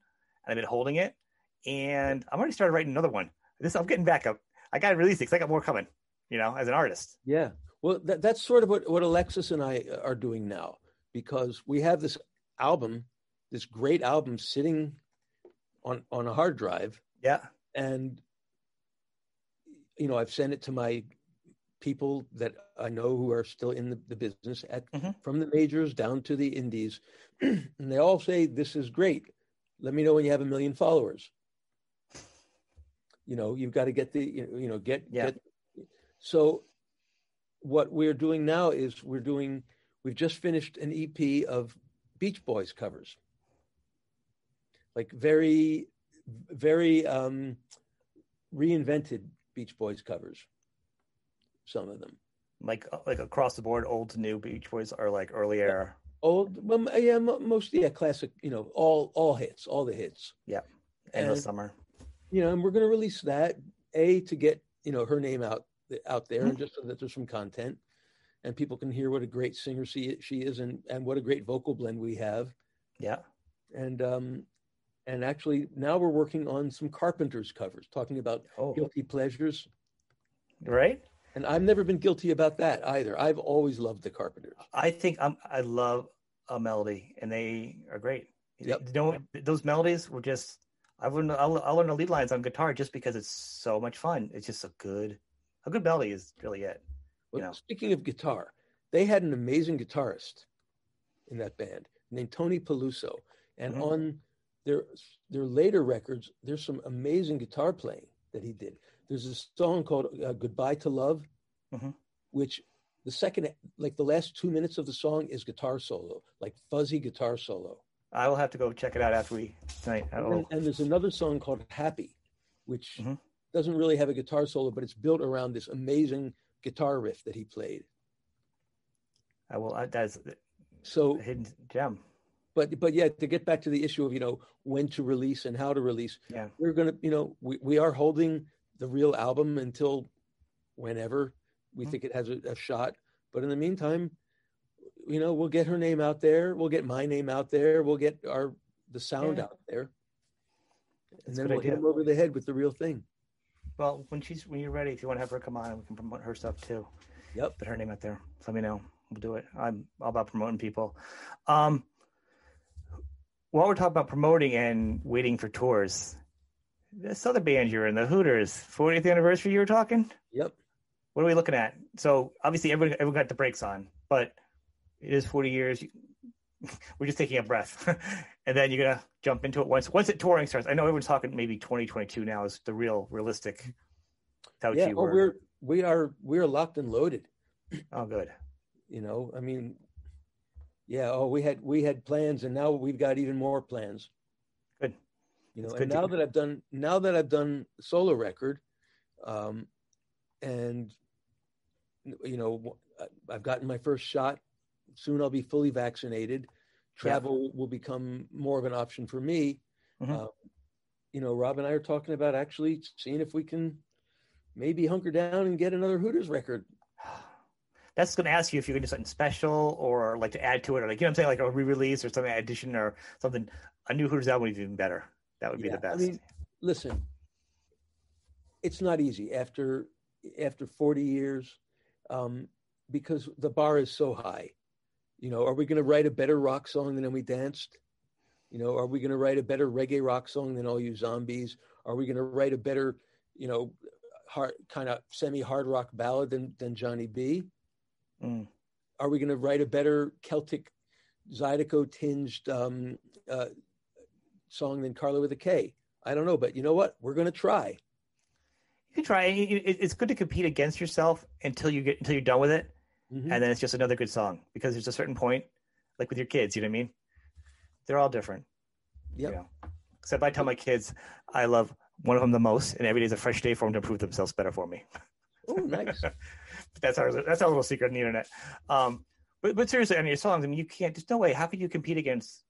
I've been holding it, and I'm already started writing another one. This I'm getting back up. I got to release it because I got more coming. You know, as an artist. Yeah. Well, that, that's sort of what what Alexis and I uh, are doing now because we have this album, this great album sitting on on a hard drive. Yeah. And you know, I've sent it to my people that I know who are still in the, the business at mm-hmm. from the majors down to the indies, and they all say this is great. Let me know when you have a million followers. You know, you've got to get the you know get yeah. get. So, what we're doing now is we're doing. We've just finished an EP of Beach Boys covers, like very, very um, reinvented Beach Boys covers some of them. Like uh, like across the board, old to new Beach Boys are like early era. Old, well, yeah, most yeah, classic. You know, all all hits, all the hits. Yeah, endless and, summer. You know, and we're going to release that a to get you know her name out out there, mm-hmm. and just so that there's some content, and people can hear what a great singer she she is, and and what a great vocal blend we have. Yeah, and um, and actually now we're working on some Carpenters covers, talking about oh. guilty pleasures right? And I've never been guilty about that either. I've always loved the Carpenters. I think I'm, I love a melody, and they are great. Yep. You know, those melodies were just. I've learned. I'll, I'll learn the lead lines on guitar just because it's so much fun. It's just a good, a good melody is really it. You Well, know. speaking of guitar, they had an amazing guitarist in that band named Tony Peluso. And Mhm. on their their later records, there's some amazing guitar playing that he did. There's a song called uh, "Goodbye to Love," Mhm. which the second, like the last two minutes of the song, is guitar solo, like fuzzy guitar solo. I will have to go check it out after we tonight. And, then- and there's another song called "Happy," which Mhm. doesn't really have a guitar solo, but it's built around this amazing guitar riff that he played. I will. That's So a hidden gem. But but yeah to get back to the issue of you know when to release and how to release Yeah. we're gonna you know we, we are holding the real album until whenever we Mhm. think it has a, a shot but in the meantime you know we'll get her name out there we'll get my name out there we'll get our the sound Yeah. out there and That's then we'll hit idea. them over the head with the real thing Well, when she's when you're ready, if you want to have her come on, we can promote her stuff too. Yep. Put her name out there. Let me know. We'll do it. I'm all about promoting people. Um, while we're talking about promoting and waiting for tours, this other band you're in, the Hooters, 40th anniversary. You were talking. yep What are we looking at? So obviously everyone everyone got the brakes on, but it is 40 years. We're just taking a breath, and then you're gonna jump into it once once it touring starts. I know everyone's talking maybe 2022 now is the real realistic. Yeah oh, were. we're we are we're locked and loaded Oh, good. you know i mean yeah oh we had we had plans and now we've got even more plans. Good. you know and now that i've done now that i've done solo record um and you know i've gotten my first shot soon i'll be fully vaccinated. Travel will become more of an option for me. Mhm. uh, you know rob and i are talking about actually seeing if we can maybe hunker down and get another hooters record That's going to ask you if you can do something special or like to add to it, or like you know what I'm saying, like a re-release or something addition or something. A new Hooters album would be even better. That would be Yeah, the I best. mean, listen, it's not easy after after 40 years um, because the bar is so high. You know, are we going to write a better rock song than we danced? You know, are we going to write a better reggae rock song than all you zombies? Are we going to write a better, you know, hard kind of semi hard rock ballad than than Johnny B? Mm. Are we going to write a better Celtic Zydeco tinged um, uh, song than Karla with a K? I don't know, but you know what? We're going to try. you can try. It- it- It's good to compete against yourself until you get until you're done with it, Mhm. and then it's just another good song because there's a certain point, like with your kids. You know what I mean? They're all different. Yeah. You know? Except I tell my kids I love one of them the most, and every day is a fresh day for them to prove themselves better for me. Oh, nice. that's our that's our little secret on the internet. Um, but but seriously, on your songs, I mean, you can't. There's no way. How could you compete against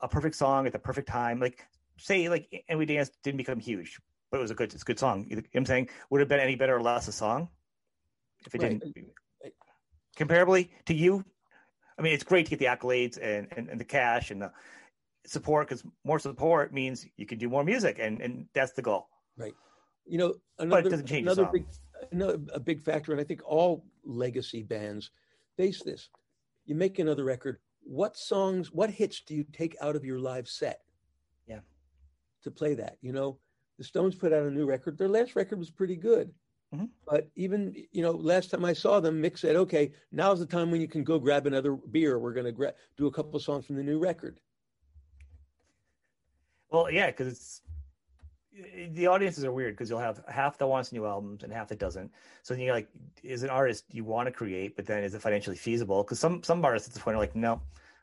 a perfect song at the perfect time? Like, say, like, and we dance didn't become huge, but it was a good, it's a good song. You know what I'm saying, would it have been any better or less a song if it Right. didn't? Comparably to you, I mean, it's great to get the accolades and and, and the cash and the support because more support means you can do more music, and and that's the goal. Right. You know, another doesn't change the another song. big another a big factor, and I think all legacy bands face this. You make another record. What songs, what hits do you take out of your live set? Yeah. To play that, you know, the Stones put out a new record. Their last record was pretty good. Mhm. But even, you know, last time I saw them, Mick said, okay, now's the time when you can go grab another beer. We're going to gra- do a couple of songs from the new record. Well, yeah, because it's Eh, the audiences are weird because you'll have half that wants new albums and half that doesn't. So then you're like, as an artist, you want to create, but then is it financially feasible? Because some some artists at this point are like, no,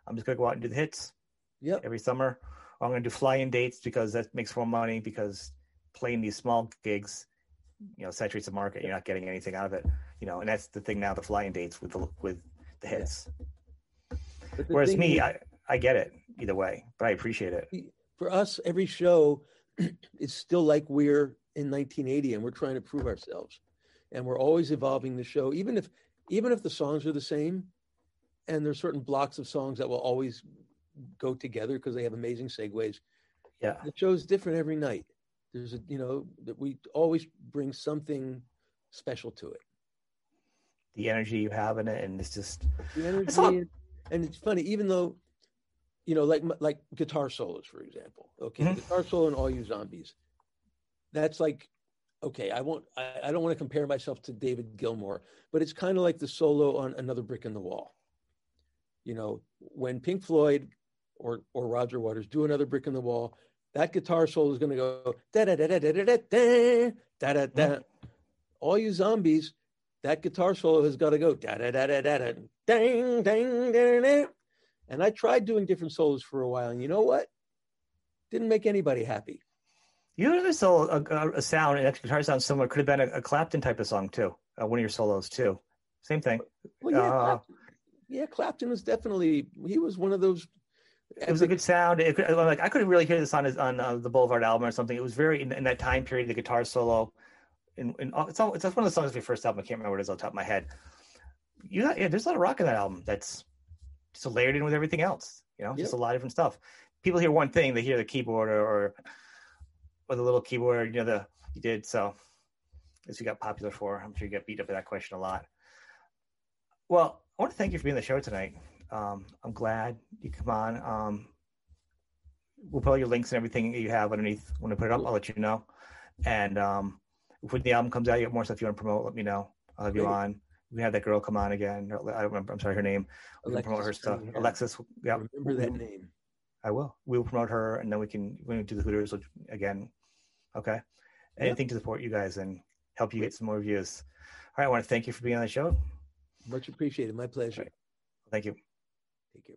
I'm just gonna go out and do the hits Yep. every summer. Or I'm gonna do fly-in dates because that makes more money because playing these small gigs, you know, saturates the market. You're not getting anything out of it, you know. And that's the thing now, the fly-in dates with the with the hits. The Whereas me, is- I I get it either way, but I appreciate it. for us, every show is still like we're in 1980 and we're trying to prove ourselves. And we're always evolving the show, even if even if the songs are the same, and there's certain blocks of songs that will always go together because they have amazing segues. Yeah. The show's different every night. There's a you know that we always bring something special to it. The energy you have in it, and it's just The energy, all- and it's funny, even though, you know, like like guitar solos, for example. Okay, Mhm. guitar solo and all you zombies. That's like, okay, I won't, I, I don't want to compare myself to David Gilmour, but it's kind of like the solo on Another Brick in the Wall. You know, when Pink Floyd or or Roger Waters do another brick in the wall, that guitar solo is going to go da da da da da da da da da da da. All you zombies, that guitar solo has got to go da da da da da da ding ding ding. And I tried doing different solos for a while, and you know what? Didn't make anybody happy. usually so a, a, a sound, an electric guitar sound similar. Could have been a, a Clapton type of song too. Uh, one of your solos too. Same thing. Well, yeah, Uh, Clapton, yeah, Clapton was definitely he was one of those. It was a good sound. It could, like I couldn't really hear this on his, on uh, the Boulevard album or something. It was very in, in that time period. The guitar solo, and, in it's all, it's one of the songs of your first album. I can't remember what it is on top of my head. You got, yeah, there's a lot of rock in that album. That's just layered in with everything else. You know, just a lot of different stuff. People hear one thing, they hear the keyboard or or, or the little keyboard. You know, the you did so. As you got popular for, I'm sure you got beat up for that question a lot. Well, I want to thank you for being on the show tonight. Um, I'm glad you come on. Um, we'll put all your links and everything that you have underneath when I put it up. I'll let you know. And um, when the album comes out, you have more stuff you want to promote. Let me know. I'll have you on. We had that girl come on again. I don't remember. I'm sorry, her name. We can promote her Alexis stuff. Cunningham. Alexis. Yeah, Remember that name. I will. We will promote her, and then we can we can do the Hooters again. Okay. Anything to support you guys and help you get some more views. All right. I want to thank you for being on the show. Much appreciated. My pleasure. Thank you. Take care.